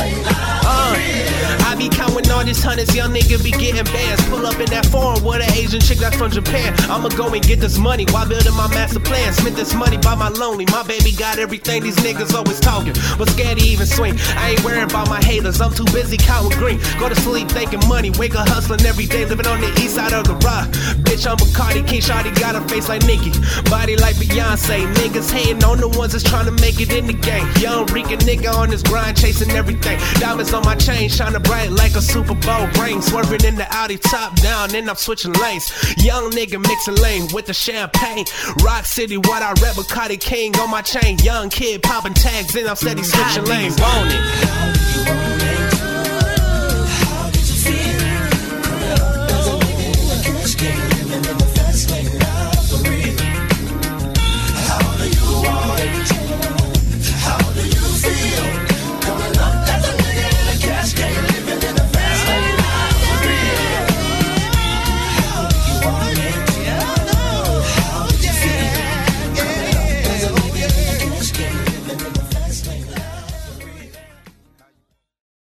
Uh, all these hundreds, young nigga be getting bands. Pull up in that foreign with an Asian chick that's from Japan. I'ma go and get this money while building my master plan. Spent this money by my lonely. My baby got everything these niggas always talking. But scared to even swing. I ain't worrying about my haters. I'm too busy counting green. Go to sleep thinking money. Wake up hustling every day. Living on the east side of the rock. Bitch, I'm Bacardi King. Shawty got a face like Nicki. Body like Beyonce. Niggas hating on the ones that's trying to make it in the game. Young Rican nigga on this grind chasing everything. Diamonds on my chain shining bright like a Super Bowl ring. Swerving in the Audi top down, and I'm switching lanes. Young nigga mixing lane with the champagne. Rock City, what I rep, Bacardi King on my chain. Young kid popping tags, and I'm steady mm-hmm. switching lanes. Want it.